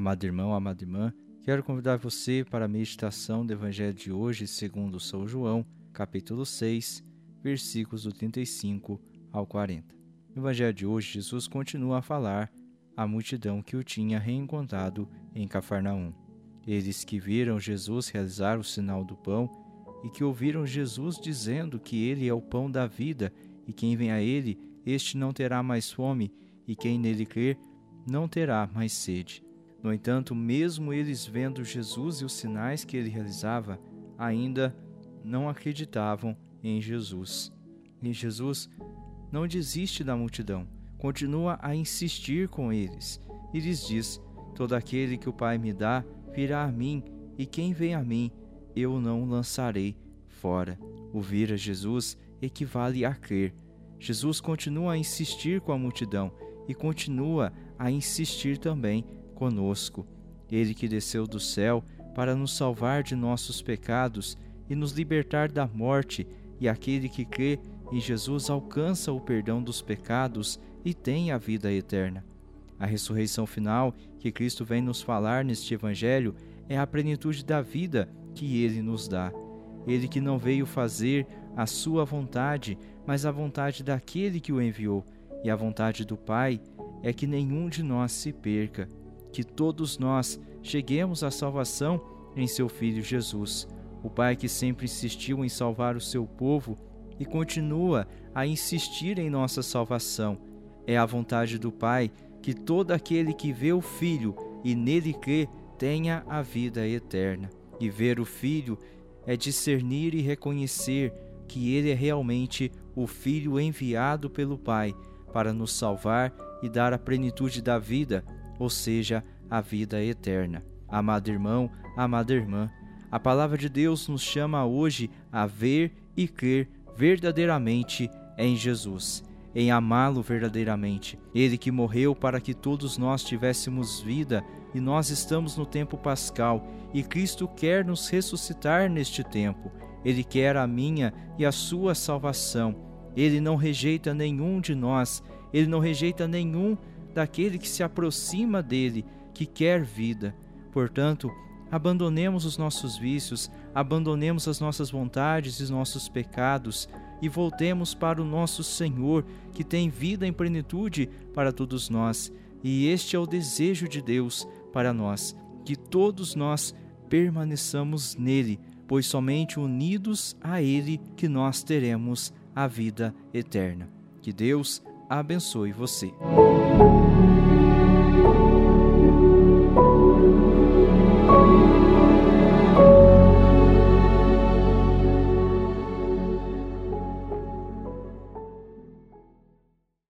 Amado irmão, amada irmã, quero convidar você para a meditação do Evangelho de hoje, segundo São João, capítulo 6, versículos do 35 ao 40. No Evangelho de hoje, Jesus continua a falar à multidão que o tinha reencontrado em Cafarnaum. Eles que viram Jesus realizar o sinal do pão e que ouviram Jesus dizendo que ele é o pão da vida e quem vem a ele, este não terá mais fome e quem nele crer, não terá mais sede. No entanto, mesmo eles vendo Jesus e os sinais que ele realizava, ainda não acreditavam em Jesus. E Jesus não desiste da multidão, continua a insistir com eles e lhes diz: Todo aquele que o Pai me dá virá a mim, e quem vem a mim, eu não lançarei fora. Ouvir a Jesus equivale a crer. Jesus continua a insistir com a multidão e continua a insistir também conosco. Ele que desceu do céu para nos salvar de nossos pecados e nos libertar da morte, e aquele que crê em Jesus alcança o perdão dos pecados e tem a vida eterna. A ressurreição final que Cristo vem nos falar neste Evangelho é a plenitude da vida que ele nos dá. Ele que não veio fazer a sua vontade, mas a vontade daquele que o enviou, e a vontade do Pai é que nenhum de nós se perca, que todos nós cheguemos à salvação em seu Filho Jesus. O Pai que sempre insistiu em salvar o seu povo e continua a insistir em nossa salvação. É a vontade do Pai que todo aquele que vê o Filho e nele crê tenha a vida eterna. E ver o Filho é discernir e reconhecer que ele é realmente o Filho enviado pelo Pai para nos salvar e dar a plenitude da vida ou seja, a vida eterna. Amado irmão, amada irmã, a palavra de Deus nos chama hoje a ver e crer verdadeiramente em Jesus, em amá-lo verdadeiramente. Ele que morreu para que todos nós tivéssemos vida e nós estamos no tempo pascal e Cristo quer nos ressuscitar neste tempo. Ele quer a minha e a sua salvação. Ele não rejeita nenhum de nós, ele não rejeita nenhum daquele que se aproxima dele, que quer vida. Portanto, abandonemos os nossos vícios, abandonemos as nossas vontades e nossos pecados e voltemos para o nosso Senhor, que tem vida em plenitude para todos nós. E este é o desejo de Deus para nós, que todos nós permaneçamos nele, pois somente unidos a ele que nós teremos a vida eterna. Que Deus abençoe você.